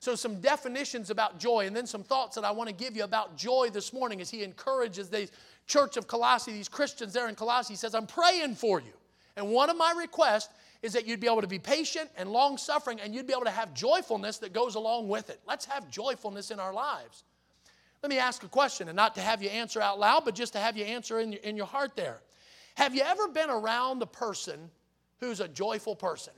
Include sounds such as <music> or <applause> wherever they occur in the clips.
So, some definitions about joy, and then some thoughts that I want to give you about joy this morning as he encourages the church of Colossae, these Christians there in Colossae. He says, I'm praying for you. And one of my requests is that you'd be able to be patient and long suffering, and you'd be able to have joyfulness that goes along with it. Let's have joyfulness in our lives. Let me ask a question, and not to have you answer out loud, but just to have you answer in your, in your heart there. Have you ever been around a person who's a joyful person?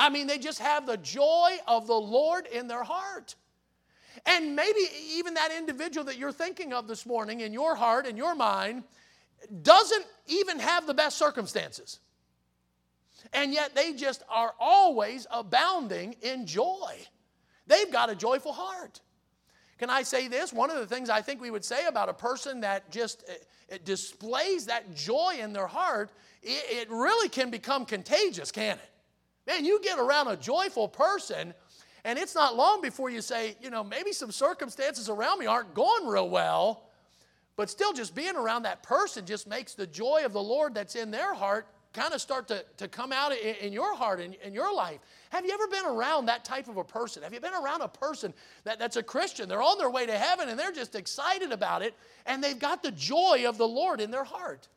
I mean, they just have the joy of the Lord in their heart. And maybe even that individual that you're thinking of this morning in your heart, in your mind, doesn't even have the best circumstances. And yet they just are always abounding in joy. They've got a joyful heart. Can I say this? One of the things I think we would say about a person that just eh, displays that joy in their heart, it, it really can become contagious, can it? Man, you get around a joyful person, and it's not long before you say, you know, maybe some circumstances around me aren't going real well, but still just being around that person just makes the joy of the Lord that's in their heart kind of start to, to come out in, in your heart, in, in your life. Have you ever been around that type of a person? Have you been around a person that, that's a Christian? They're on their way to heaven and they're just excited about it and they've got the joy of the Lord in their heart.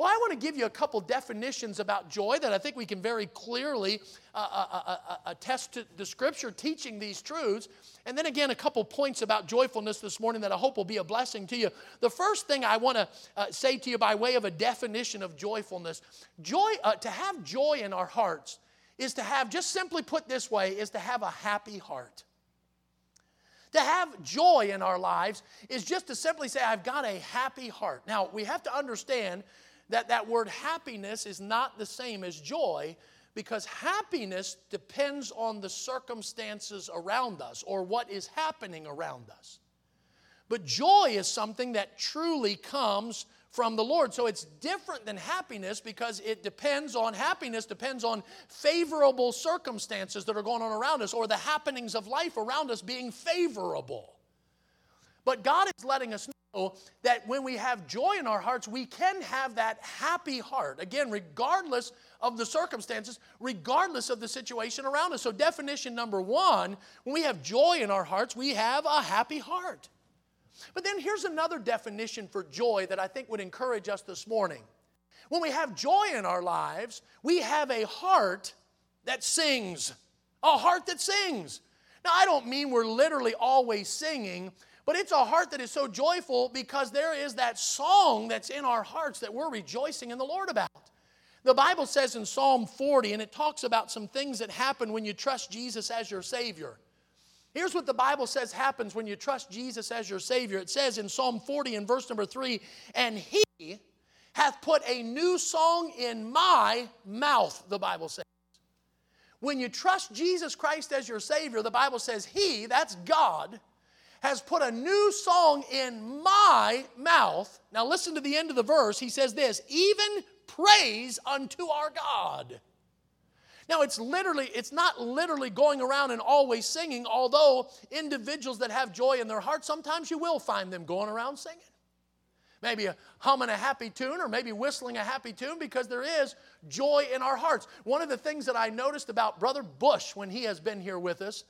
Well, I want to give you a couple definitions about joy that I think we can very clearly uh, uh, uh, uh, attest to the scripture teaching these truths. And then again, a couple points about joyfulness this morning that I hope will be a blessing to you. The first thing I want to uh, say to you by way of a definition of joyfulness joy, uh, to have joy in our hearts is to have, just simply put this way, is to have a happy heart. To have joy in our lives is just to simply say, I've got a happy heart. Now, we have to understand that that word happiness is not the same as joy because happiness depends on the circumstances around us or what is happening around us. But joy is something that truly comes from the Lord. So it's different than happiness because it depends on happiness depends on favorable circumstances that are going on around us or the happenings of life around us being favorable. But God is letting us know Oh, that when we have joy in our hearts, we can have that happy heart. Again, regardless of the circumstances, regardless of the situation around us. So, definition number one when we have joy in our hearts, we have a happy heart. But then here's another definition for joy that I think would encourage us this morning. When we have joy in our lives, we have a heart that sings. A heart that sings. Now, I don't mean we're literally always singing, but it's a heart that is so joyful because there is that song that's in our hearts that we're rejoicing in the Lord about. The Bible says in Psalm 40, and it talks about some things that happen when you trust Jesus as your Savior. Here's what the Bible says happens when you trust Jesus as your Savior. It says in Psalm 40 and verse number 3 And He hath put a new song in my mouth, the Bible says. When you trust Jesus Christ as your Savior, the Bible says He, that's God, has put a new song in my mouth. Now, listen to the end of the verse. He says this even praise unto our God. Now, it's literally, it's not literally going around and always singing, although individuals that have joy in their heart, sometimes you will find them going around singing. Maybe humming a happy tune or maybe whistling a happy tune because there is joy in our hearts. One of the things that I noticed about Brother Bush when he has been here with us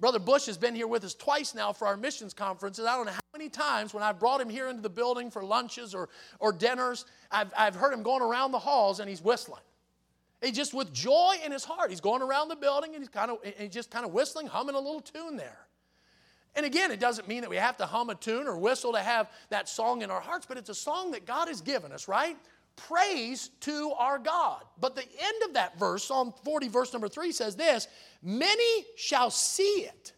Brother Bush has been here with us twice now for our missions conferences. I don't know how many times when I've brought him here into the building for lunches or, or dinners, I've, I've heard him going around the halls and he's whistling. He just with joy in his heart. He's going around the building and he's kind of he's just kind of whistling, humming a little tune there. And again, it doesn't mean that we have to hum a tune or whistle to have that song in our hearts, but it's a song that God has given us, right? Praise to our God. But the end of that verse, Psalm 40, verse number 3 says this Many shall see it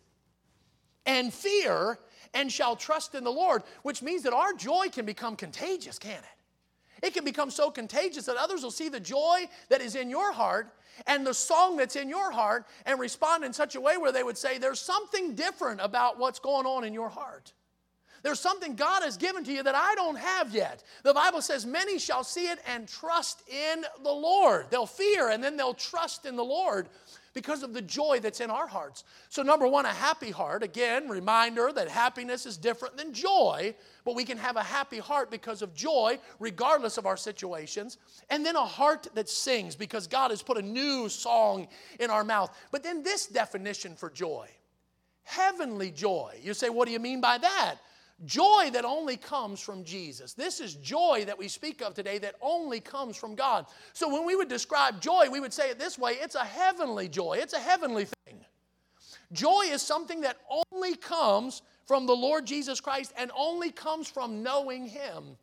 and fear and shall trust in the Lord, which means that our joy can become contagious, can it? It can become so contagious that others will see the joy that is in your heart and the song that's in your heart and respond in such a way where they would say, There's something different about what's going on in your heart. There's something God has given to you that I don't have yet. The Bible says, Many shall see it and trust in the Lord. They'll fear and then they'll trust in the Lord because of the joy that's in our hearts. So, number one, a happy heart. Again, reminder that happiness is different than joy, but we can have a happy heart because of joy, regardless of our situations. And then a heart that sings because God has put a new song in our mouth. But then, this definition for joy heavenly joy. You say, what do you mean by that? Joy that only comes from Jesus. This is joy that we speak of today that only comes from God. So when we would describe joy, we would say it this way it's a heavenly joy, it's a heavenly thing. Joy is something that only comes from the Lord Jesus Christ and only comes from knowing Him.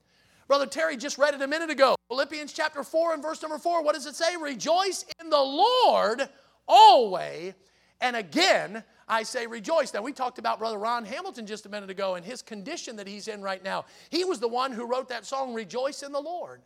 Brother Terry just read it a minute ago. Philippians chapter 4 and verse number 4. What does it say? Rejoice in the Lord always. And again, I say rejoice. Now, we talked about Brother Ron Hamilton just a minute ago and his condition that he's in right now. He was the one who wrote that song, Rejoice in the Lord.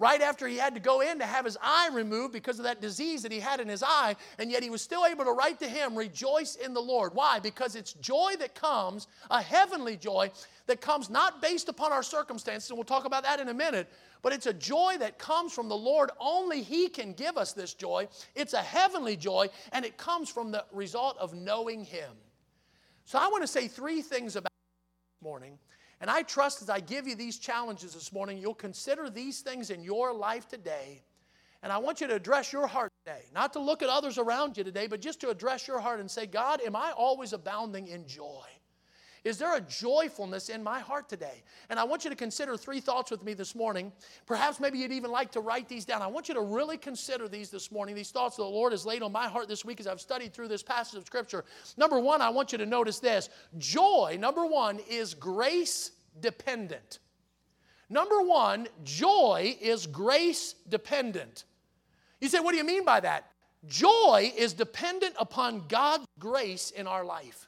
Right after he had to go in to have his eye removed because of that disease that he had in his eye, and yet he was still able to write to him, Rejoice in the Lord. Why? Because it's joy that comes, a heavenly joy that comes not based upon our circumstances, and we'll talk about that in a minute, but it's a joy that comes from the Lord. Only He can give us this joy. It's a heavenly joy, and it comes from the result of knowing Him. So I want to say three things about this morning. And I trust as I give you these challenges this morning, you'll consider these things in your life today. And I want you to address your heart today. Not to look at others around you today, but just to address your heart and say, God, am I always abounding in joy? Is there a joyfulness in my heart today? And I want you to consider three thoughts with me this morning. Perhaps maybe you'd even like to write these down. I want you to really consider these this morning, these thoughts that the Lord has laid on my heart this week as I've studied through this passage of Scripture. Number one, I want you to notice this joy, number one, is grace dependent. Number one, joy is grace dependent. You say, what do you mean by that? Joy is dependent upon God's grace in our life.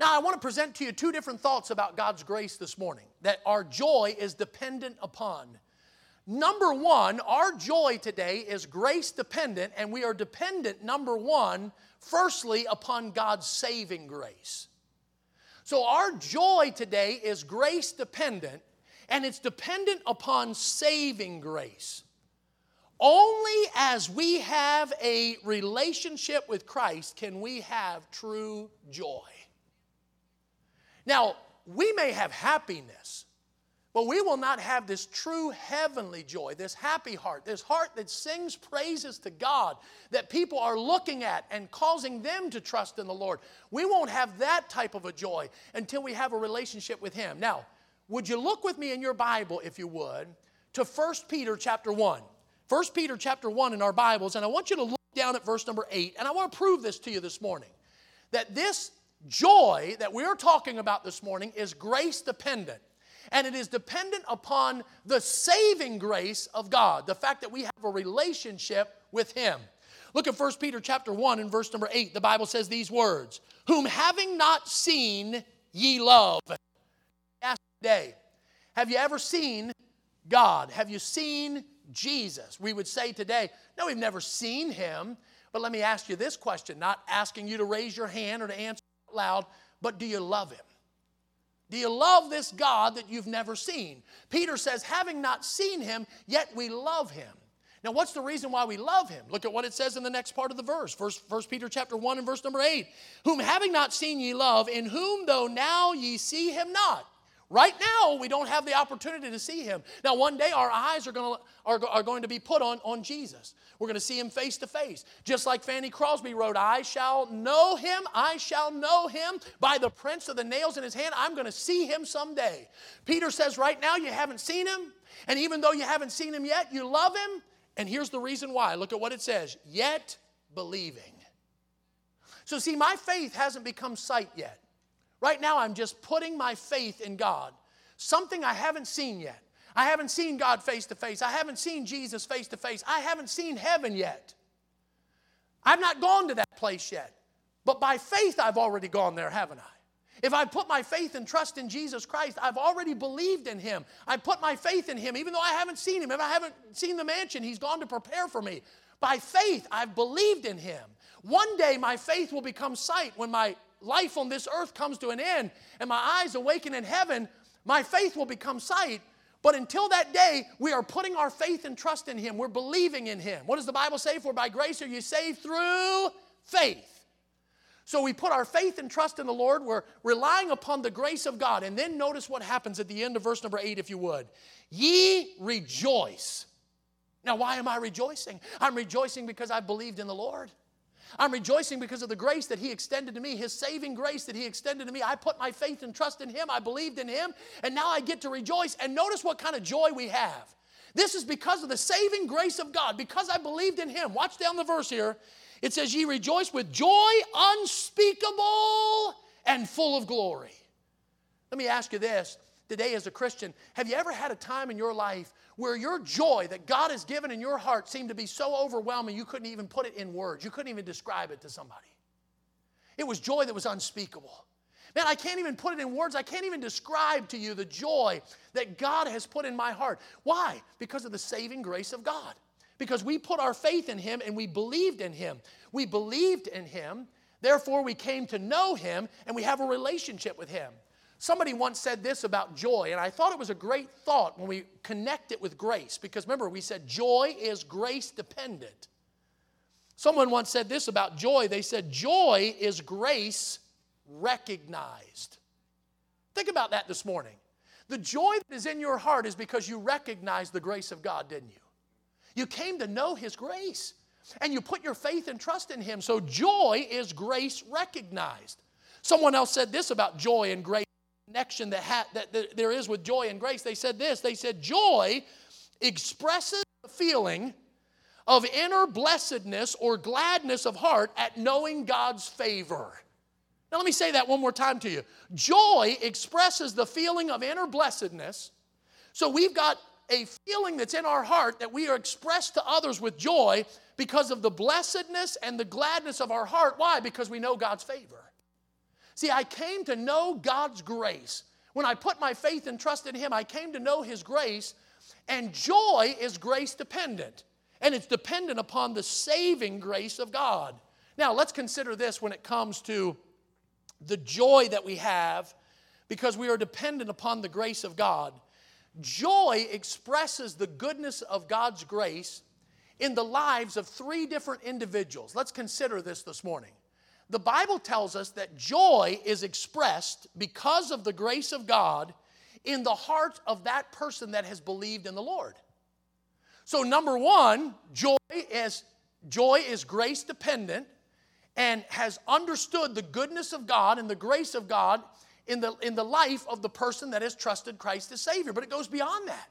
Now, I want to present to you two different thoughts about God's grace this morning that our joy is dependent upon. Number one, our joy today is grace dependent, and we are dependent, number one, firstly, upon God's saving grace. So, our joy today is grace dependent, and it's dependent upon saving grace. Only as we have a relationship with Christ can we have true joy. Now, we may have happiness, but we will not have this true heavenly joy, this happy heart, this heart that sings praises to God, that people are looking at and causing them to trust in the Lord. We won't have that type of a joy until we have a relationship with Him. Now, would you look with me in your Bible, if you would, to 1 Peter chapter 1. 1 Peter chapter 1 in our Bibles, and I want you to look down at verse number 8, and I want to prove this to you this morning. That this joy that we're talking about this morning is grace dependent. And it is dependent upon the saving grace of God, the fact that we have a relationship with Him. Look at 1 Peter chapter 1 and verse number 8. The Bible says these words, whom having not seen ye love. Ask today, have you ever seen God? Have you seen Jesus? We would say today, no, we've never seen him. But let me ask you this question, not asking you to raise your hand or to answer loud, but do you love him? Do you love this God that you've never seen? Peter says, having not seen him, yet we love him. Now, what's the reason why we love him? Look at what it says in the next part of the verse. First, First Peter chapter 1 and verse number 8. Whom having not seen ye love, in whom though now ye see him not. Right now, we don't have the opportunity to see him. Now, one day our eyes are going to, are, are going to be put on, on Jesus. We're going to see him face to face. Just like Fanny Crosby wrote, I shall know him, I shall know him by the prints of the nails in his hand. I'm going to see him someday. Peter says, right now you haven't seen him. And even though you haven't seen him yet, you love him. And here's the reason why. Look at what it says yet believing. So, see, my faith hasn't become sight yet. Right now, I'm just putting my faith in God, something I haven't seen yet. I haven't seen God face to face. I haven't seen Jesus face to face. I haven't seen heaven yet. I've not gone to that place yet. But by faith, I've already gone there, haven't I? If I put my faith and trust in Jesus Christ, I've already believed in Him. I put my faith in Him, even though I haven't seen Him. If I haven't seen the mansion, He's gone to prepare for me. By faith, I've believed in Him. One day, my faith will become sight when my life on this earth comes to an end and my eyes awaken in heaven, my faith will become sight. But until that day, we are putting our faith and trust in Him. We're believing in Him. What does the Bible say? For by grace are you saved through faith. So we put our faith and trust in the Lord. We're relying upon the grace of God. And then notice what happens at the end of verse number eight, if you would. Ye rejoice. Now, why am I rejoicing? I'm rejoicing because I believed in the Lord. I'm rejoicing because of the grace that He extended to me, His saving grace that He extended to me. I put my faith and trust in Him. I believed in Him, and now I get to rejoice. And notice what kind of joy we have. This is because of the saving grace of God, because I believed in Him. Watch down the verse here. It says, Ye rejoice with joy unspeakable and full of glory. Let me ask you this today as a Christian have you ever had a time in your life where your joy that God has given in your heart seemed to be so overwhelming you couldn't even put it in words? You couldn't even describe it to somebody. It was joy that was unspeakable. Man, I can't even put it in words. I can't even describe to you the joy that God has put in my heart. Why? Because of the saving grace of God because we put our faith in him and we believed in him. We believed in him, therefore, we came to know him and we have a relationship with him. Somebody once said this about joy, and I thought it was a great thought when we connect it with grace, because remember, we said joy is grace dependent. Someone once said this about joy. They said, Joy is grace recognized. Think about that this morning. The joy that is in your heart is because you recognize the grace of God, didn't you? You came to know His grace and you put your faith and trust in Him. So joy is grace recognized. Someone else said this about joy and grace connection that, ha- that, that there is with joy and grace. They said this they said, Joy expresses the feeling of inner blessedness or gladness of heart at knowing God's favor. Now, let me say that one more time to you. Joy expresses the feeling of inner blessedness. So, we've got a feeling that's in our heart that we are expressed to others with joy because of the blessedness and the gladness of our heart. Why? Because we know God's favor. See, I came to know God's grace. When I put my faith and trust in Him, I came to know His grace, and joy is grace dependent. And it's dependent upon the saving grace of God. Now, let's consider this when it comes to the joy that we have because we are dependent upon the grace of God. Joy expresses the goodness of God's grace in the lives of three different individuals. Let's consider this this morning. The Bible tells us that joy is expressed because of the grace of God in the heart of that person that has believed in the Lord. So number 1, joy is joy is grace dependent and has understood the goodness of God and the grace of God in the, in the life of the person that has trusted Christ as Savior. But it goes beyond that.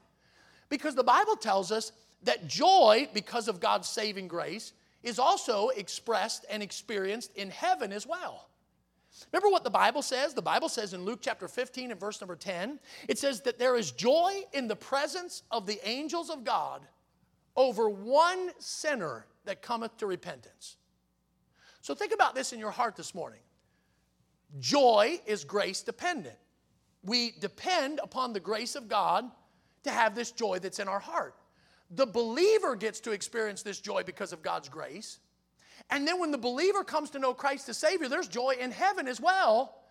Because the Bible tells us that joy, because of God's saving grace, is also expressed and experienced in heaven as well. Remember what the Bible says? The Bible says in Luke chapter 15 and verse number 10, it says that there is joy in the presence of the angels of God over one sinner that cometh to repentance. So think about this in your heart this morning. Joy is grace dependent. We depend upon the grace of God to have this joy that's in our heart. The believer gets to experience this joy because of God's grace. And then when the believer comes to know Christ as Savior, there's joy in heaven as well.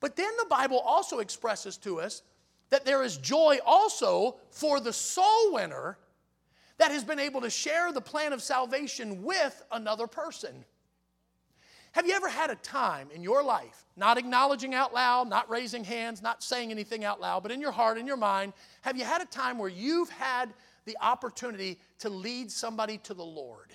But then the Bible also expresses to us that there is joy also for the soul winner that has been able to share the plan of salvation with another person. Have you ever had a time in your life, not acknowledging out loud, not raising hands, not saying anything out loud, but in your heart, in your mind, have you had a time where you've had the opportunity to lead somebody to the Lord?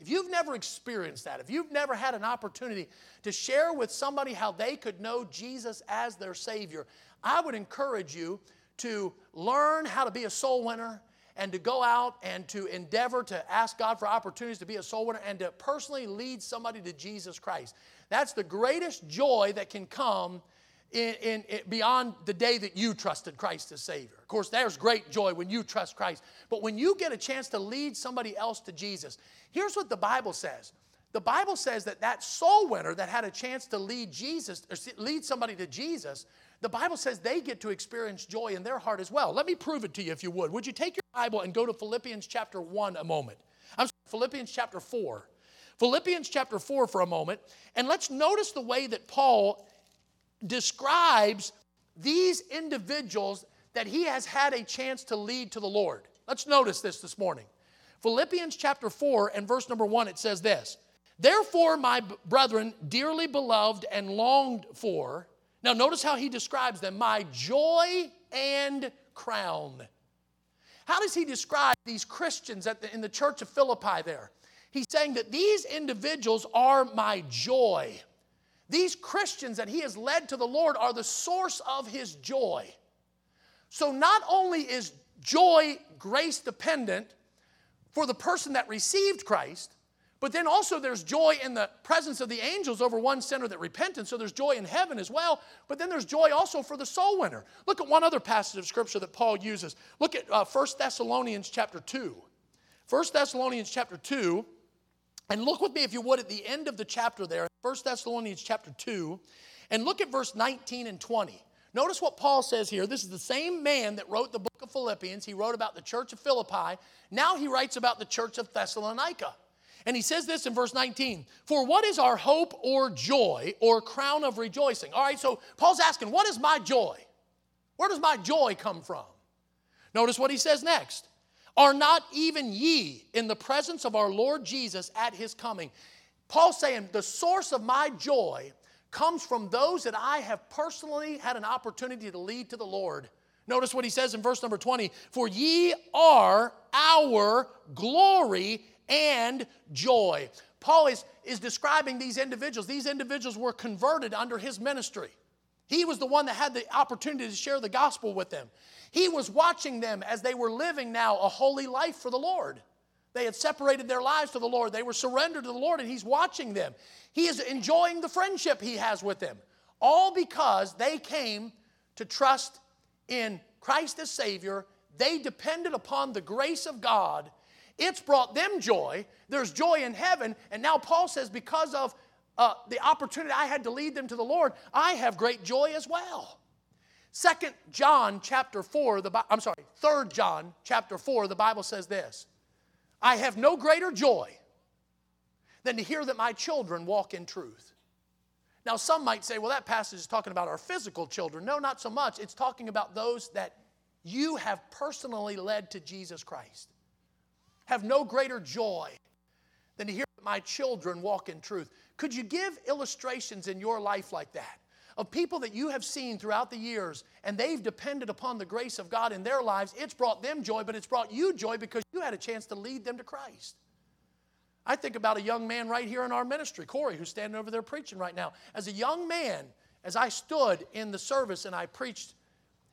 If you've never experienced that, if you've never had an opportunity to share with somebody how they could know Jesus as their Savior, I would encourage you to learn how to be a soul winner, and to go out and to endeavor to ask God for opportunities to be a soul winner and to personally lead somebody to Jesus Christ. That's the greatest joy that can come in, in, in, beyond the day that you trusted Christ as Savior. Of course, there's great joy when you trust Christ. But when you get a chance to lead somebody else to Jesus, here's what the Bible says. The Bible says that that soul winner that had a chance to lead Jesus or lead somebody to Jesus the Bible says they get to experience joy in their heart as well. Let me prove it to you if you would. Would you take your Bible and go to Philippians chapter 1 a moment? I'm sorry, Philippians chapter 4. Philippians chapter 4 for a moment, and let's notice the way that Paul describes these individuals that he has had a chance to lead to the Lord. Let's notice this this morning. Philippians chapter 4 and verse number 1, it says this Therefore, my brethren, dearly beloved and longed for, now, notice how he describes them my joy and crown. How does he describe these Christians the, in the church of Philippi there? He's saying that these individuals are my joy. These Christians that he has led to the Lord are the source of his joy. So not only is joy grace dependent for the person that received Christ, but then also there's joy in the presence of the angels over one sinner that repented. So there's joy in heaven as well. But then there's joy also for the soul winner. Look at one other passage of scripture that Paul uses. Look at uh, 1 Thessalonians chapter 2. 1 Thessalonians chapter 2. And look with me, if you would, at the end of the chapter there, 1 Thessalonians chapter 2, and look at verse 19 and 20. Notice what Paul says here. This is the same man that wrote the book of Philippians. He wrote about the church of Philippi. Now he writes about the church of Thessalonica. And he says this in verse 19 For what is our hope or joy or crown of rejoicing? All right, so Paul's asking, What is my joy? Where does my joy come from? Notice what he says next. Are not even ye in the presence of our Lord Jesus at his coming? Paul saying, The source of my joy comes from those that I have personally had an opportunity to lead to the Lord. Notice what he says in verse number 20 For ye are our glory and joy. Paul is, is describing these individuals. These individuals were converted under his ministry. He was the one that had the opportunity to share the gospel with them. He was watching them as they were living now a holy life for the Lord. They had separated their lives to the Lord. They were surrendered to the Lord, and He's watching them. He is enjoying the friendship He has with them, all because they came to trust in Christ as Savior. They depended upon the grace of God it's brought them joy. There's joy in heaven. And now Paul says, because of uh, the opportunity I had to lead them to the Lord, I have great joy as well. Second John chapter 4, the, I'm sorry, Third John chapter 4, the Bible says this I have no greater joy than to hear that my children walk in truth. Now, some might say, well, that passage is talking about our physical children. No, not so much. It's talking about those that you have personally led to Jesus Christ have no greater joy than to hear that my children walk in truth. Could you give illustrations in your life like that? Of people that you have seen throughout the years and they've depended upon the grace of God in their lives. It's brought them joy, but it's brought you joy because you had a chance to lead them to Christ. I think about a young man right here in our ministry, Corey, who's standing over there preaching right now. As a young man, as I stood in the service and I preached,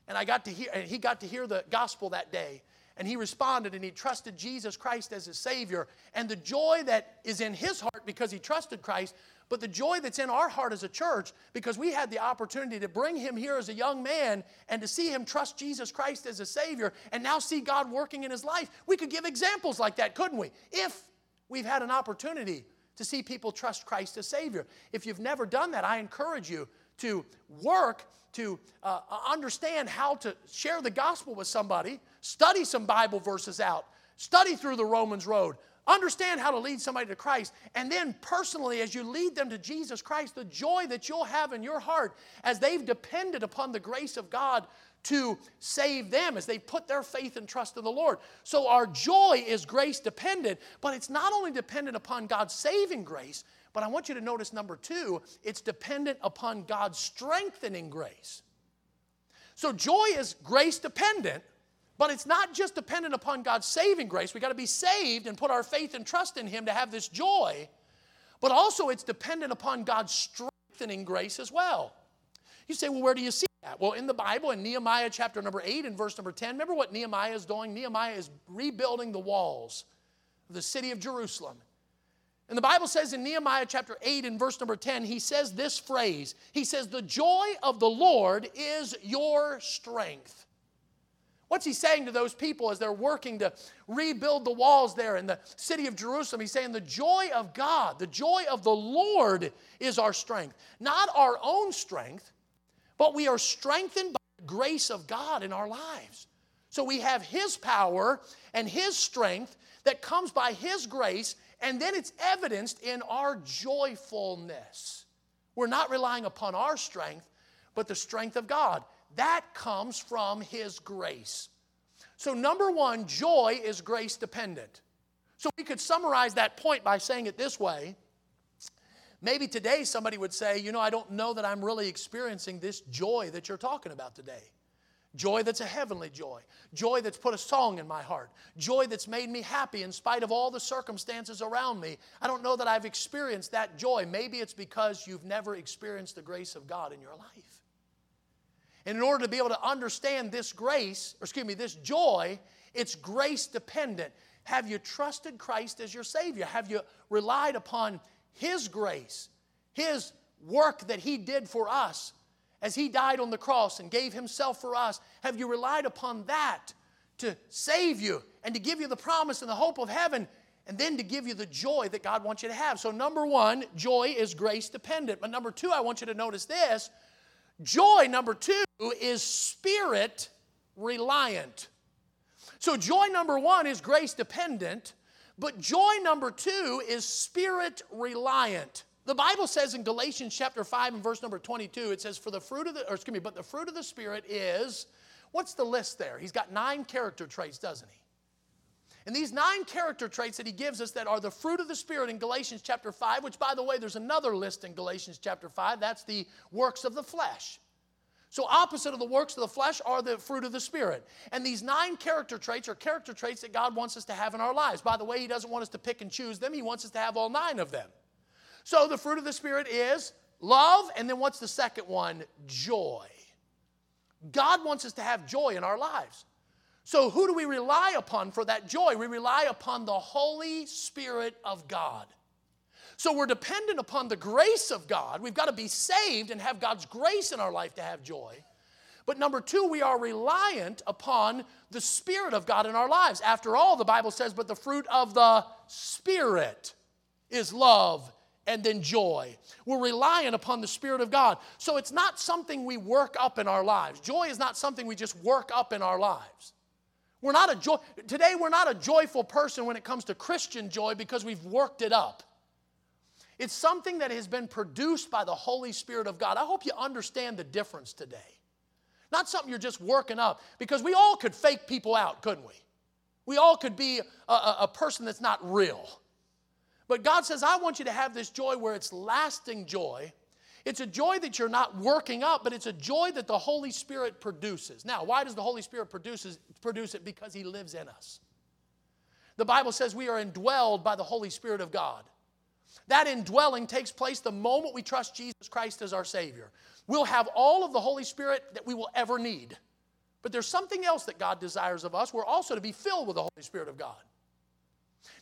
and I got to hear, and he got to hear the gospel that day, and he responded and he trusted Jesus Christ as his Savior. And the joy that is in his heart because he trusted Christ, but the joy that's in our heart as a church because we had the opportunity to bring him here as a young man and to see him trust Jesus Christ as a Savior and now see God working in his life. We could give examples like that, couldn't we? If we've had an opportunity to see people trust Christ as Savior. If you've never done that, I encourage you to work to uh, understand how to share the gospel with somebody, study some Bible verses out, study through the Romans road, understand how to lead somebody to Christ, and then personally, as you lead them to Jesus Christ, the joy that you'll have in your heart as they've depended upon the grace of God to save them as they put their faith and trust in the Lord. So our joy is grace dependent, but it's not only dependent upon God's saving grace, but I want you to notice number two, it's dependent upon God's strengthening grace. So joy is grace dependent, but it's not just dependent upon God's saving grace. We got to be saved and put our faith and trust in Him to have this joy, but also it's dependent upon God's strengthening grace as well. You say, well, where do you see that? Well, in the Bible, in Nehemiah chapter number 8 and verse number 10, remember what Nehemiah is doing? Nehemiah is rebuilding the walls of the city of Jerusalem. And the Bible says in Nehemiah chapter 8 and verse number 10, he says this phrase. He says, The joy of the Lord is your strength. What's he saying to those people as they're working to rebuild the walls there in the city of Jerusalem? He's saying, The joy of God, the joy of the Lord is our strength. Not our own strength, but we are strengthened by the grace of God in our lives. So we have His power and His strength that comes by His grace and then it's evidenced in our joyfulness. We're not relying upon our strength, but the strength of God. That comes from His grace. So, number one, joy is grace dependent. So, we could summarize that point by saying it this way. Maybe today somebody would say, You know, I don't know that I'm really experiencing this joy that you're talking about today. Joy that's a heavenly joy. Joy that's put a song in my heart. Joy that's made me happy in spite of all the circumstances around me. I don't know that I've experienced that joy. Maybe it's because you've never experienced the grace of God in your life. And in order to be able to understand this grace, or excuse me, this joy, it's grace dependent. Have you trusted Christ as your Savior? Have you relied upon His grace, His work that He did for us as He died on the cross and gave Himself for us? Have you relied upon that to save you and to give you the promise and the hope of heaven? And then to give you the joy that God wants you to have. So, number one, joy is grace dependent. But number two, I want you to notice this joy, number two, is spirit reliant. So, joy number one is grace dependent, but joy number two is spirit reliant. The Bible says in Galatians chapter 5 and verse number 22, it says, For the fruit of the, or excuse me, but the fruit of the Spirit is, what's the list there? He's got nine character traits, doesn't he? And these nine character traits that he gives us that are the fruit of the Spirit in Galatians chapter 5, which by the way, there's another list in Galatians chapter 5, that's the works of the flesh. So, opposite of the works of the flesh are the fruit of the Spirit. And these nine character traits are character traits that God wants us to have in our lives. By the way, He doesn't want us to pick and choose them, He wants us to have all nine of them. So, the fruit of the Spirit is love, and then what's the second one? Joy. God wants us to have joy in our lives. So, who do we rely upon for that joy? We rely upon the Holy Spirit of God. So we're dependent upon the grace of God. We've got to be saved and have God's grace in our life to have joy. But number two, we are reliant upon the Spirit of God in our lives. After all, the Bible says, but the fruit of the Spirit is love and then joy. We're reliant upon the Spirit of God. So it's not something we work up in our lives. Joy is not something we just work up in our lives. We're not a joy, today we're not a joyful person when it comes to Christian joy because we've worked it up. It's something that has been produced by the Holy Spirit of God. I hope you understand the difference today. Not something you're just working up, because we all could fake people out, couldn't we? We all could be a, a, a person that's not real. But God says, I want you to have this joy where it's lasting joy. It's a joy that you're not working up, but it's a joy that the Holy Spirit produces. Now, why does the Holy Spirit produces, produce it? Because He lives in us. The Bible says we are indwelled by the Holy Spirit of God. That indwelling takes place the moment we trust Jesus Christ as our Savior. We'll have all of the Holy Spirit that we will ever need. But there's something else that God desires of us. We're also to be filled with the Holy Spirit of God.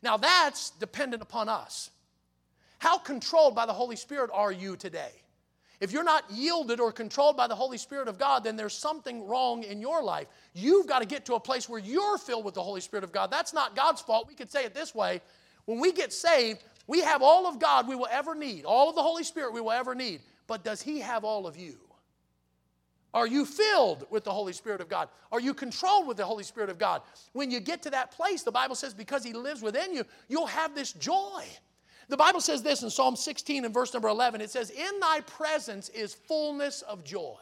Now, that's dependent upon us. How controlled by the Holy Spirit are you today? If you're not yielded or controlled by the Holy Spirit of God, then there's something wrong in your life. You've got to get to a place where you're filled with the Holy Spirit of God. That's not God's fault. We could say it this way when we get saved, we have all of God we will ever need, all of the Holy Spirit we will ever need. But does He have all of you? Are you filled with the Holy Spirit of God? Are you controlled with the Holy Spirit of God? When you get to that place, the Bible says because He lives within you, you'll have this joy. The Bible says this in Psalm 16 and verse number 11 it says, In thy presence is fullness of joy.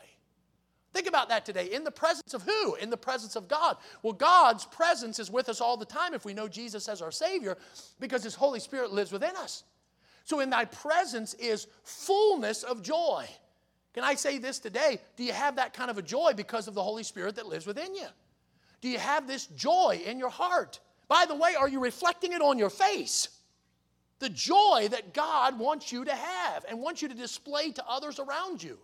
Think about that today. In the presence of who? In the presence of God. Well, God's presence is with us all the time if we know Jesus as our Savior because His Holy Spirit lives within us. So, in thy presence is fullness of joy. Can I say this today? Do you have that kind of a joy because of the Holy Spirit that lives within you? Do you have this joy in your heart? By the way, are you reflecting it on your face? The joy that God wants you to have and wants you to display to others around you.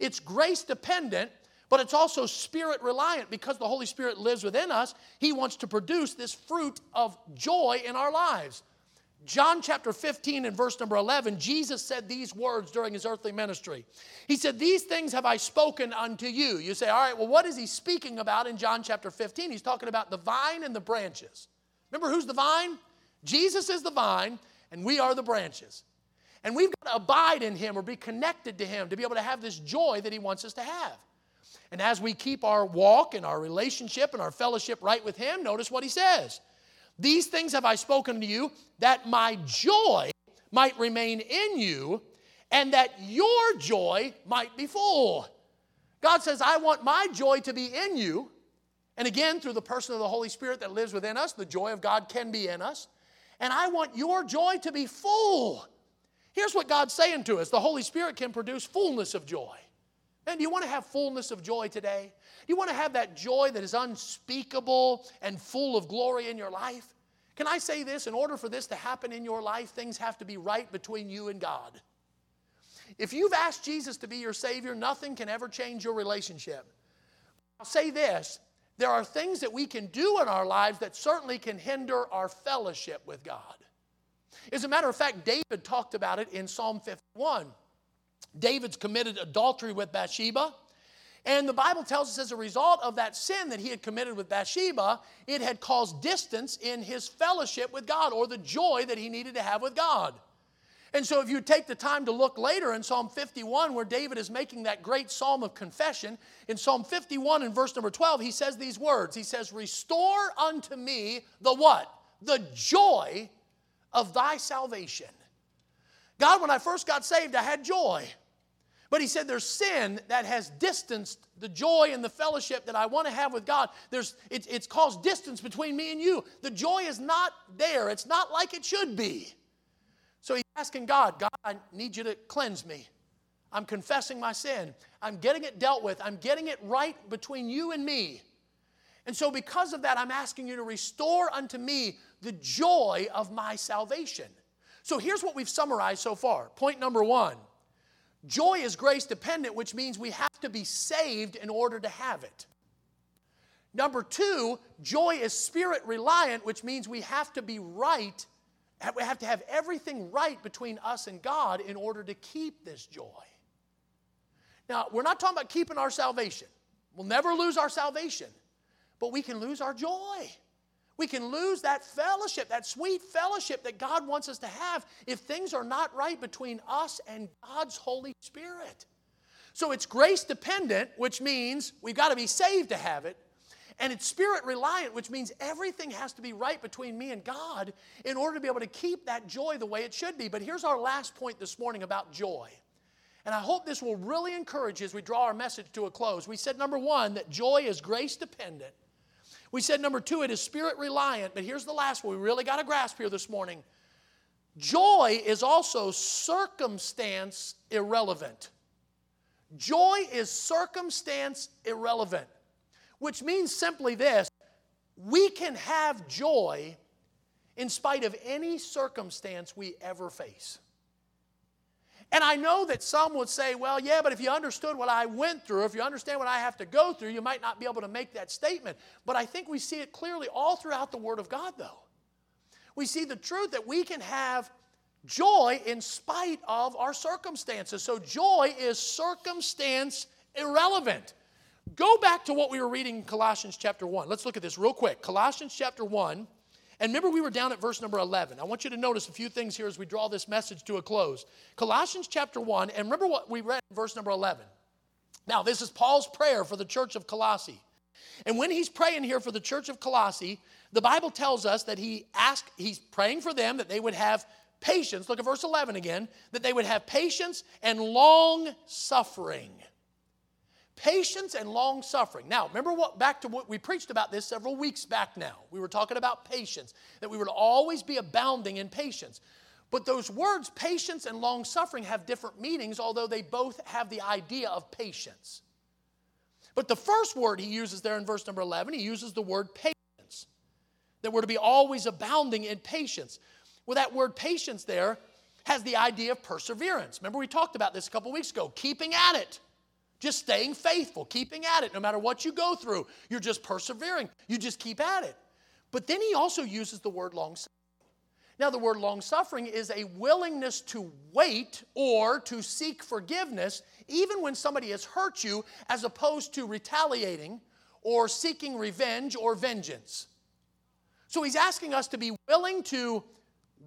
It's grace dependent, but it's also spirit reliant because the Holy Spirit lives within us. He wants to produce this fruit of joy in our lives. John chapter 15 and verse number 11, Jesus said these words during his earthly ministry. He said, These things have I spoken unto you. You say, All right, well, what is he speaking about in John chapter 15? He's talking about the vine and the branches. Remember who's the vine? Jesus is the vine, and we are the branches. And we've got to abide in him or be connected to him to be able to have this joy that he wants us to have. And as we keep our walk and our relationship and our fellowship right with him, notice what he says. These things have I spoken to you, that my joy might remain in you, and that your joy might be full. God says, I want my joy to be in you. And again, through the person of the Holy Spirit that lives within us, the joy of God can be in us. And I want your joy to be full. Here's what God's saying to us the Holy Spirit can produce fullness of joy. And do you want to have fullness of joy today? Do you want to have that joy that is unspeakable and full of glory in your life? Can I say this? In order for this to happen in your life, things have to be right between you and God. If you've asked Jesus to be your Savior, nothing can ever change your relationship. I'll say this there are things that we can do in our lives that certainly can hinder our fellowship with God. As a matter of fact, David talked about it in Psalm 51. David's committed adultery with Bathsheba. And the Bible tells us as a result of that sin that he had committed with Bathsheba, it had caused distance in his fellowship with God or the joy that he needed to have with God. And so, if you take the time to look later in Psalm 51, where David is making that great psalm of confession, in Psalm 51 in verse number 12, he says these words He says, Restore unto me the what? The joy of thy salvation. God, when I first got saved, I had joy. But he said there's sin that has distanced the joy and the fellowship that I want to have with God. There's, it, it's caused distance between me and you. The joy is not there, it's not like it should be. Asking God, God, I need you to cleanse me. I'm confessing my sin. I'm getting it dealt with. I'm getting it right between you and me. And so, because of that, I'm asking you to restore unto me the joy of my salvation. So, here's what we've summarized so far. Point number one joy is grace dependent, which means we have to be saved in order to have it. Number two, joy is spirit reliant, which means we have to be right we have to have everything right between us and God in order to keep this joy. Now, we're not talking about keeping our salvation. We'll never lose our salvation, but we can lose our joy. We can lose that fellowship, that sweet fellowship that God wants us to have if things are not right between us and God's Holy Spirit. So it's grace dependent, which means we've got to be saved to have it, and it's spirit reliant, which means everything has to be right between me and God in order to be able to keep that joy the way it should be. But here's our last point this morning about joy. And I hope this will really encourage you as we draw our message to a close. We said, number one, that joy is grace dependent. We said, number two, it is spirit reliant. But here's the last one we really got to grasp here this morning joy is also circumstance irrelevant. Joy is circumstance irrelevant which means simply this we can have joy in spite of any circumstance we ever face. And I know that some would say, well, yeah, but if you understood what I went through, if you understand what I have to go through, you might not be able to make that statement. But I think we see it clearly all throughout the Word of God, though. We see the truth that we can have joy in spite of our circumstances. So joy is circumstance irrelevant. Go back to what we were reading in Colossians chapter 1. Let's look at this real quick. Colossians chapter 1. And remember, we were down at verse number 11. I want you to notice a few things here as we draw this message to a close. Colossians chapter 1, and remember what we read in verse number 11. Now, this is Paul's prayer for the church of Colossae. And when he's praying here for the church of Colossae, the Bible tells us that he asked, he's praying for them that they would have patience. Look at verse 11 again, that they would have patience and long suffering patience and long suffering. Now, remember what back to what we preached about this several weeks back now. We were talking about patience, that we would always be abounding in patience. But those words, patience and long suffering, have different meanings, although they both have the idea of patience. But the first word he uses there in verse number 11, he uses the word patience, that we're to be always abounding in patience. Well, that word patience there has the idea of perseverance. Remember, we talked about this a couple weeks ago, keeping at it. Just staying faithful, keeping at it. No matter what you go through, you're just persevering. You just keep at it. But then he also uses the word long suffering. Now, the word long suffering is a willingness to wait or to seek forgiveness, even when somebody has hurt you, as opposed to retaliating or seeking revenge or vengeance. So he's asking us to be willing to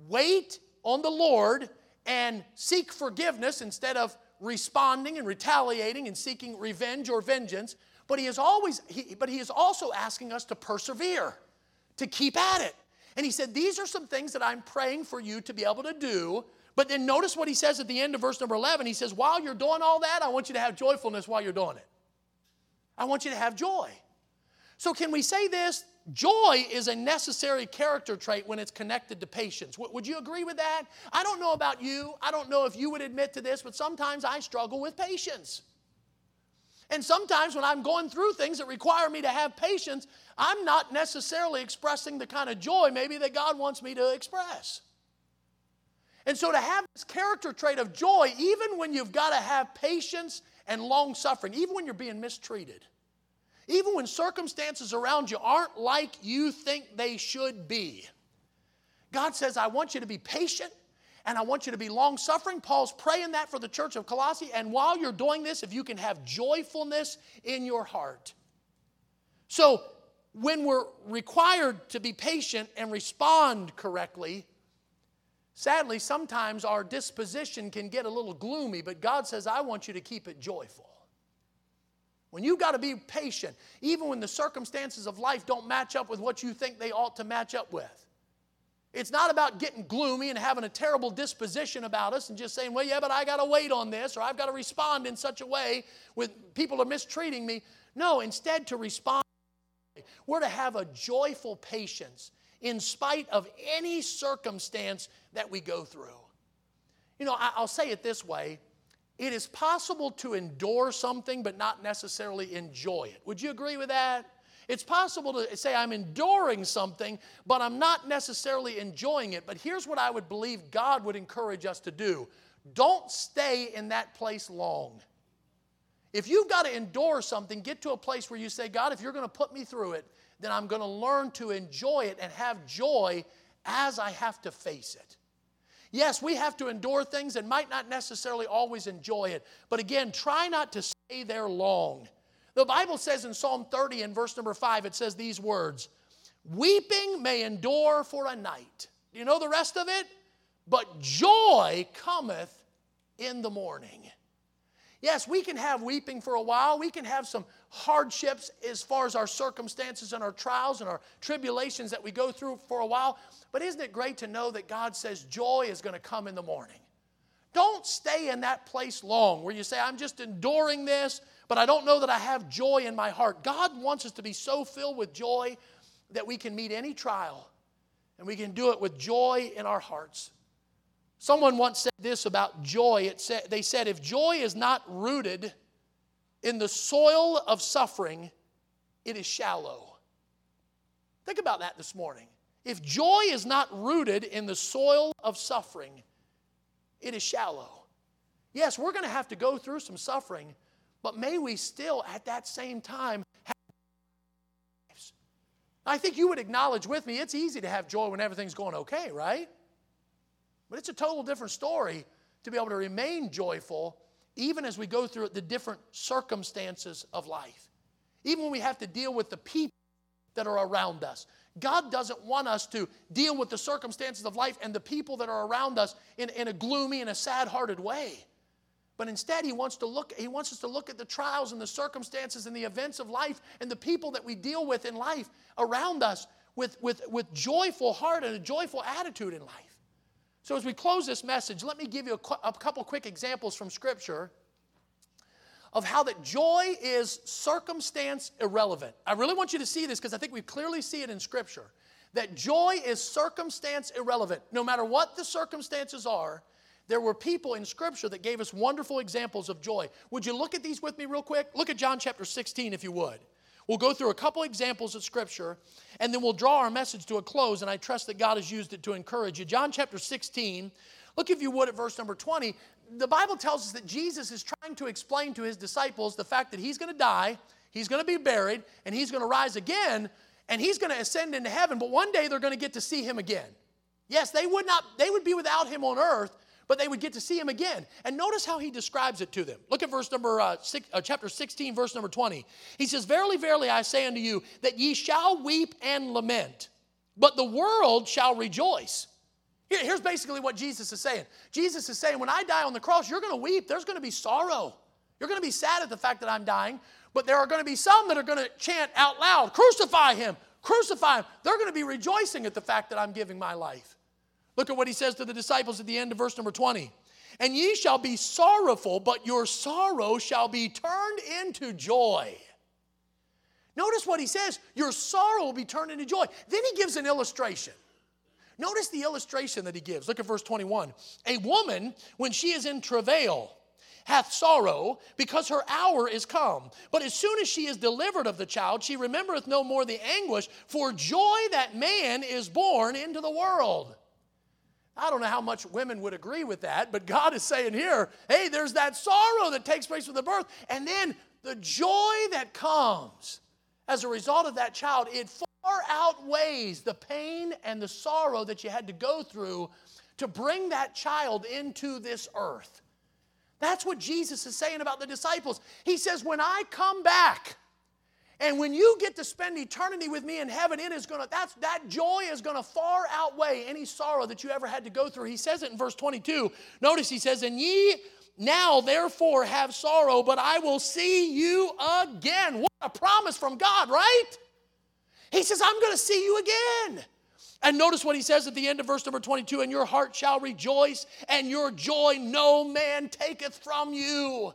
wait on the Lord and seek forgiveness instead of responding and retaliating and seeking revenge or vengeance, but he is always he, but he is also asking us to persevere, to keep at it. And he said, These are some things that I'm praying for you to be able to do. But then notice what he says at the end of verse number 11. He says, While you're doing all that, I want you to have joyfulness while you're doing it. I want you to have joy. So, can we say this? Joy is a necessary character trait when it's connected to patience. Would you agree with that? I don't know about you. I don't know if you would admit to this, but sometimes I struggle with patience. And sometimes when I'm going through things that require me to have patience, I'm not necessarily expressing the kind of joy maybe that God wants me to express. And so to have this character trait of joy, even when you've got to have patience and long suffering, even when you're being mistreated, even when circumstances around you aren't like you think they should be, God says, I want you to be patient and I want you to be long suffering. Paul's praying that for the church of Colossae. And while you're doing this, if you can have joyfulness in your heart. So, when we're required to be patient and respond correctly, sadly, sometimes our disposition can get a little gloomy, but God says, I want you to keep it joyful. When you've got to be patient, even when the circumstances of life don't match up with what you think they ought to match up with. It's not about getting gloomy and having a terrible disposition about us and just saying, well, yeah, but I got to wait on this or I've got to respond in such a way with people are mistreating me. No, instead to respond, we're to have a joyful patience in spite of any circumstance that we go through. You know, I'll say it this way it is possible to endure something but not necessarily enjoy it. Would you agree with that? It's possible to say, I'm enduring something, but I'm not necessarily enjoying it. But here's what I would believe God would encourage us to do don't stay in that place long. If you've got to endure something, get to a place where you say, God, if you're going to put me through it, then I'm going to learn to enjoy it and have joy as I have to face it. Yes, we have to endure things and might not necessarily always enjoy it. But again, try not to stay there long. The Bible says in Psalm 30 and verse number 5, it says these words Weeping may endure for a night. Do you know the rest of it? But joy cometh in the morning. Yes, we can have weeping for a while. We can have some hardships as far as our circumstances and our trials and our tribulations that we go through for a while. But isn't it great to know that God says joy is going to come in the morning? Don't stay in that place long where you say, I'm just enduring this but I don't know that I have joy in my heart. God wants us to be so filled with joy that we can meet any trial and we can do it with joy in our hearts. Someone once said this about joy. It said, they said, if joy is not rooted in the soil of suffering, it is shallow. Think about that this morning. If joy is not rooted in the soil of suffering, it is shallow. Yes, we're going to have to go through some suffering, but may we still, at that same time, have lives. I think you would acknowledge with me it's easy to have joy when everything's going okay, right? But it's a total different story to be able to remain joyful even as we go through the different circumstances of life. Even when we have to deal with the people that are around us. God doesn't want us to deal with the circumstances of life and the people that are around us in, in a gloomy and a sad hearted way. But instead, he wants, to look, he wants us to look at the trials and the circumstances and the events of life and the people that we deal with in life around us with, with, with joyful heart and a joyful attitude in life. So, as we close this message, let me give you a, a couple quick examples from Scripture of how that joy is circumstance irrelevant. I really want you to see this because I think we clearly see it in Scripture. That joy is circumstance irrelevant. No matter what the circumstances are, there were people in Scripture that gave us wonderful examples of joy. Would you look at these with me real quick? Look at John chapter 16, if you would. We'll go through a couple examples of Scripture, and then we'll draw our message to a close, and I trust that God has used it to encourage you. John chapter 16, look if you would at verse number 20. The Bible tells us that Jesus is trying to explain to his disciples the fact that he's going to die, he's going to be buried, and he's going to rise again, and he's going to ascend into heaven, but one day they're going to get to see him again. Yes, they would not, they would be without him on earth, but they would get to see him again. And notice how he describes it to them. Look at verse number uh, six, uh, chapter 16, verse number 20. He says, Verily, verily, I say unto you, that ye shall weep and lament, but the world shall rejoice. Here, here's basically what Jesus is saying. Jesus is saying, when I die on the cross, you're going to weep. There's going to be sorrow. You're going to be sad at the fact that I'm dying, but there are going to be some that are going to chant out loud, Crucify him, crucify him. They're going to be rejoicing at the fact that I'm giving my life. Look at what he says to the disciples at the end of verse number 20. And ye shall be sorrowful, but your sorrow shall be turned into joy. Notice what he says your sorrow will be turned into joy. Then he gives an illustration. Notice the illustration that he gives. Look at verse 21. A woman, when she is in travail, hath sorrow, because her hour is come. But as soon as she is delivered of the child, she remembereth no more the anguish for joy that man is born into the world. I don't know how much women would agree with that, but God is saying here, hey, there's that sorrow that takes place with the birth, and then the joy that comes as a result of that child, it far outweighs the pain and the sorrow that you had to go through to bring that child into this earth. That's what Jesus is saying about the disciples. He says, When I come back, and when you get to spend eternity with me in heaven, it is gonna, that's, that joy is gonna far outweigh any sorrow that you ever had to go through. He says it in verse 22. Notice he says, And ye now therefore have sorrow, but I will see you again. What a promise from God, right? He says, I'm gonna see you again. And notice what he says at the end of verse number 22 and your heart shall rejoice, and your joy no man taketh from you.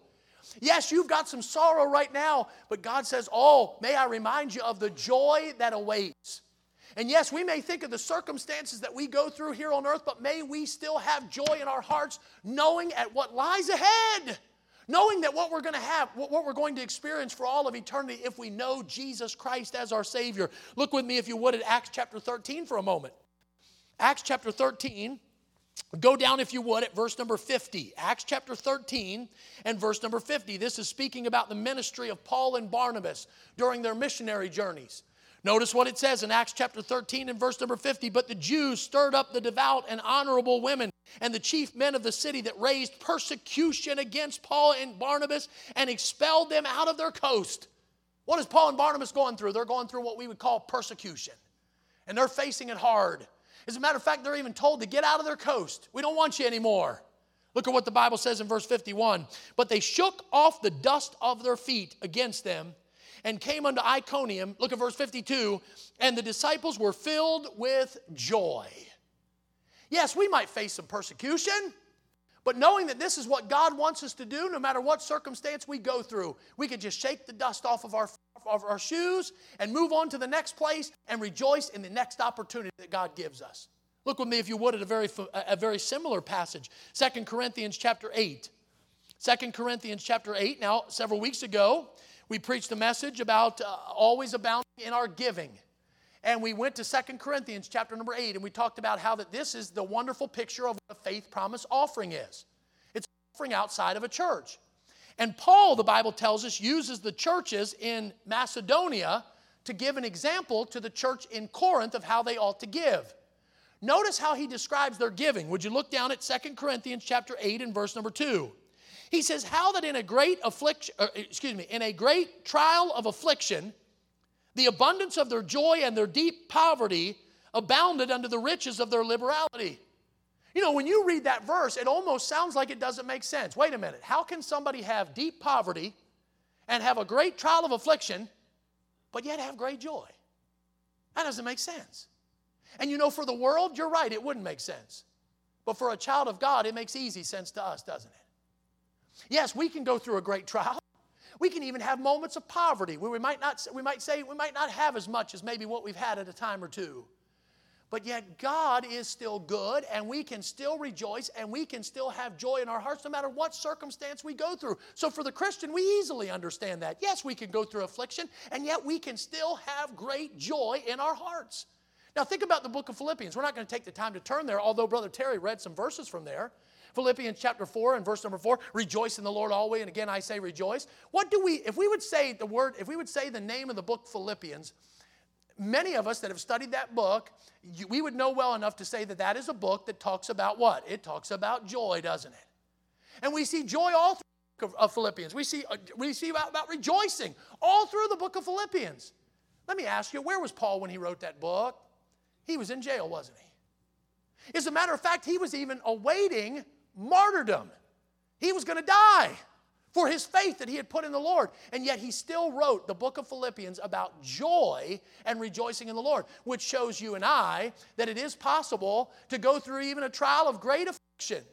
Yes, you've got some sorrow right now, but God says, Oh, may I remind you of the joy that awaits. And yes, we may think of the circumstances that we go through here on earth, but may we still have joy in our hearts, knowing at what lies ahead. Knowing that what we're going to have, what we're going to experience for all of eternity if we know Jesus Christ as our Savior. Look with me, if you would, at Acts chapter 13 for a moment. Acts chapter 13. Go down, if you would, at verse number 50. Acts chapter 13 and verse number 50. This is speaking about the ministry of Paul and Barnabas during their missionary journeys. Notice what it says in Acts chapter 13 and verse number 50. But the Jews stirred up the devout and honorable women and the chief men of the city that raised persecution against Paul and Barnabas and expelled them out of their coast. What is Paul and Barnabas going through? They're going through what we would call persecution, and they're facing it hard. As a matter of fact, they're even told to get out of their coast. We don't want you anymore. Look at what the Bible says in verse 51. But they shook off the dust of their feet against them and came unto Iconium. Look at verse 52. And the disciples were filled with joy. Yes, we might face some persecution, but knowing that this is what God wants us to do, no matter what circumstance we go through, we could just shake the dust off of our, of our shoes and move on to the next place and rejoice in the next opportunity that God gives us. Look with me, if you would, at a very, a very similar passage. Second Corinthians chapter 8. 2 Corinthians chapter 8. Now, several weeks ago, we preached a message about uh, always abounding in our giving. And we went to Second Corinthians chapter number 8 and we talked about how that this is the wonderful picture of what a faith promise offering is. It's offering outside of a church. And Paul, the Bible tells us, uses the churches in Macedonia to give an example to the church in Corinth of how they ought to give. Notice how he describes their giving. Would you look down at Second Corinthians chapter 8 and verse number 2? He says, How that in a great affliction, uh, excuse me, in a great trial of affliction, the abundance of their joy and their deep poverty abounded under the riches of their liberality. You know, when you read that verse, it almost sounds like it doesn't make sense. Wait a minute. How can somebody have deep poverty and have a great trial of affliction, but yet have great joy? That doesn't make sense. And you know, for the world, you're right, it wouldn't make sense. But for a child of God, it makes easy sense to us, doesn't it? Yes, we can go through a great <laughs> trial. We can even have moments of poverty where we might not we might say we might not have as much as maybe what we've had at a time or two. But yet God is still good and we can still rejoice and we can still have joy in our hearts no matter what circumstance we go through. So for the Christian, we easily understand that. Yes, we can go through affliction and yet we can still have great joy in our hearts. Now think about the book of Philippians. We're not going to take the time to turn there, although Brother Terry read some verses from there. Philippians chapter 4 and verse number 4, rejoice in the Lord always. And again, I say rejoice. What do we, if we would say the word, if we would say the name of the book Philippians, many of us that have studied that book, we would know well enough to say that that is a book that talks about what? It talks about joy, doesn't it? And we see joy all through the book of Philippians. We see, uh, we see about, about rejoicing all through the book of Philippians. Let me ask you, where was Paul when he wrote that book? He was in jail, wasn't he? As a matter of fact, he was even awaiting martyrdom. He was going to die for his faith that he had put in the Lord. And yet he still wrote the book of Philippians about joy and rejoicing in the Lord, which shows you and I that it is possible to go through even a trial of great affliction.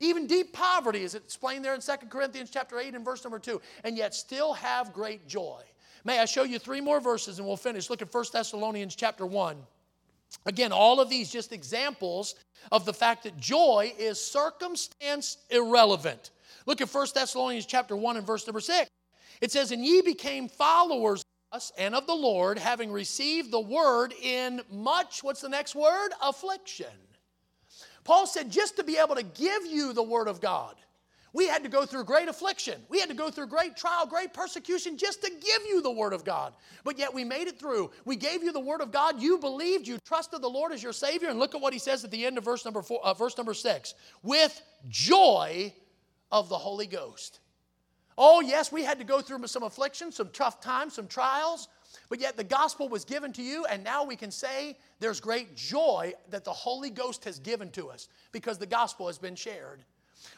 Even deep poverty, as it's explained there in 2 Corinthians chapter 8 and verse number 2, and yet still have great joy. May I show you three more verses and we'll finish. Look at 1 Thessalonians chapter 1. Again, all of these just examples of the fact that joy is circumstance irrelevant. Look at 1 Thessalonians chapter 1 and verse number 6. It says, And ye became followers of us and of the Lord, having received the word in much, what's the next word? Affliction. Paul said, just to be able to give you the word of God, we had to go through great affliction. We had to go through great trial, great persecution just to give you the Word of God. But yet we made it through. We gave you the Word of God. You believed. You trusted the Lord as your Savior. And look at what he says at the end of verse number four, uh, verse number six. With joy of the Holy Ghost. Oh, yes, we had to go through some affliction, some tough times, some trials. But yet the gospel was given to you, and now we can say there's great joy that the Holy Ghost has given to us because the gospel has been shared.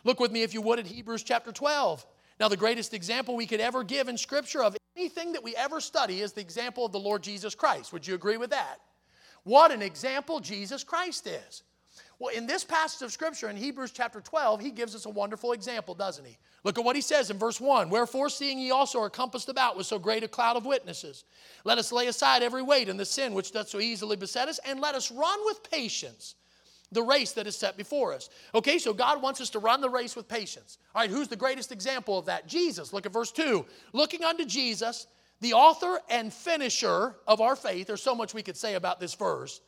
Look with me, if you would, at Hebrews chapter 12. Now, the greatest example we could ever give in Scripture of anything that we ever study is the example of the Lord Jesus Christ. Would you agree with that? What an example Jesus Christ is. Well, in this passage of Scripture in Hebrews chapter 12, he gives us a wonderful example, doesn't he? Look at what he says in verse 1 Wherefore, seeing ye also are compassed about with so great a cloud of witnesses, let us lay aside every weight and the sin which doth so easily beset us, and let us run with patience the race that is set before us. Okay, so God wants us to run the race with patience. All right, who's the greatest example of that? Jesus. Look at verse 2. Looking unto Jesus, the author and finisher of our faith, there's so much we could say about this verse,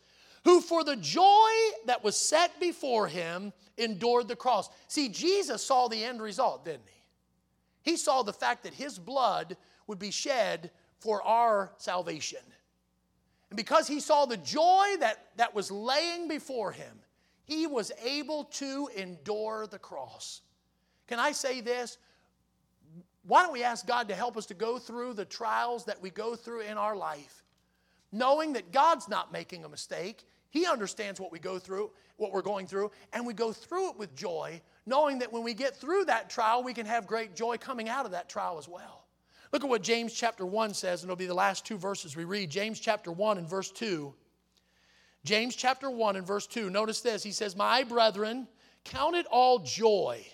who for the joy that was set before him endured the cross. See, Jesus saw the end result, didn't he? He saw the fact that his blood would be shed for our salvation. And because he saw the joy that, that was laying before him, he was able to endure the cross. Can I say this? Why don't we ask God to help us to go through the trials that we go through in our life, knowing that God's not making a mistake? He understands what we go through, what we're going through, and we go through it with joy, knowing that when we get through that trial, we can have great joy coming out of that trial as well. Look at what James chapter 1 says, and it'll be the last two verses we read. James chapter 1 and verse 2. James chapter 1 and verse 2. Notice this. He says, My brethren, count it all joy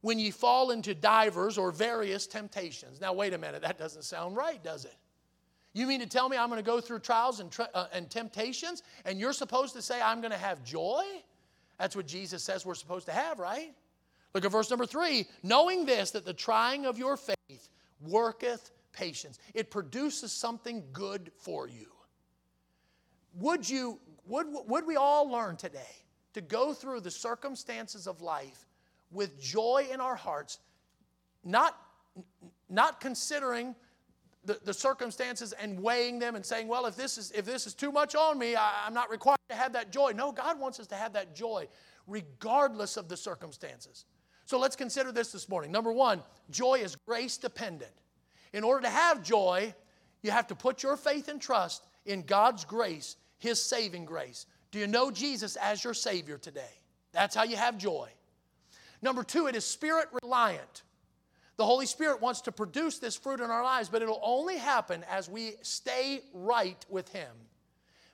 when ye fall into divers or various temptations. Now, wait a minute. That doesn't sound right, does it? You mean to tell me I'm going to go through trials and, uh, and temptations, and you're supposed to say I'm going to have joy? That's what Jesus says we're supposed to have, right? Look at verse number three. Knowing this, that the trying of your faith worketh patience, it produces something good for you. Would you would, would we all learn today to go through the circumstances of life with joy in our hearts, not, not considering the, the circumstances and weighing them and saying, well, if this is, if this is too much on me, I, I'm not required to have that joy. No, God wants us to have that joy regardless of the circumstances. So let's consider this this morning. Number one, joy is grace dependent. In order to have joy, you have to put your faith and trust in God's grace his saving grace. Do you know Jesus as your Savior today? That's how you have joy. Number two, it is spirit reliant. The Holy Spirit wants to produce this fruit in our lives, but it'll only happen as we stay right with Him.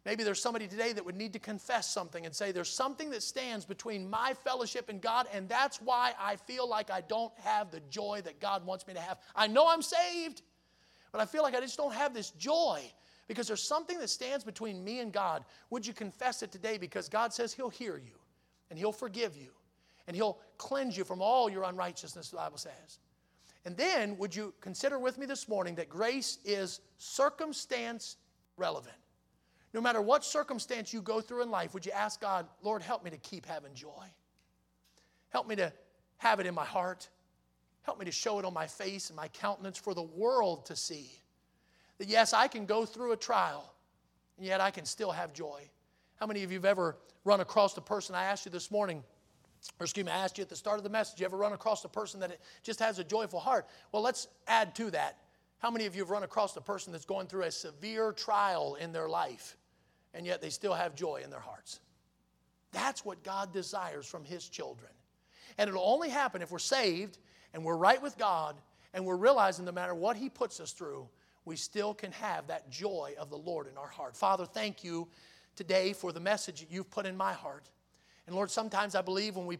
Maybe there's somebody today that would need to confess something and say, There's something that stands between my fellowship and God, and that's why I feel like I don't have the joy that God wants me to have. I know I'm saved, but I feel like I just don't have this joy because there's something that stands between me and God. Would you confess it today? Because God says He'll hear you and He'll forgive you and He'll cleanse you from all your unrighteousness, the Bible says. And then, would you consider with me this morning that grace is circumstance relevant? No matter what circumstance you go through in life, would you ask God, Lord, help me to keep having joy? Help me to have it in my heart. Help me to show it on my face and my countenance for the world to see. That yes, I can go through a trial, and yet I can still have joy. How many of you have ever run across the person? I asked you this morning, or excuse me, I asked you at the start of the message, you ever run across a person that just has a joyful heart? Well, let's add to that. How many of you have run across a person that's going through a severe trial in their life, and yet they still have joy in their hearts? That's what God desires from His children. And it'll only happen if we're saved and we're right with God and we're realizing no matter what He puts us through, we still can have that joy of the Lord in our heart. Father, thank you today for the message that you've put in my heart. And Lord, sometimes I believe when we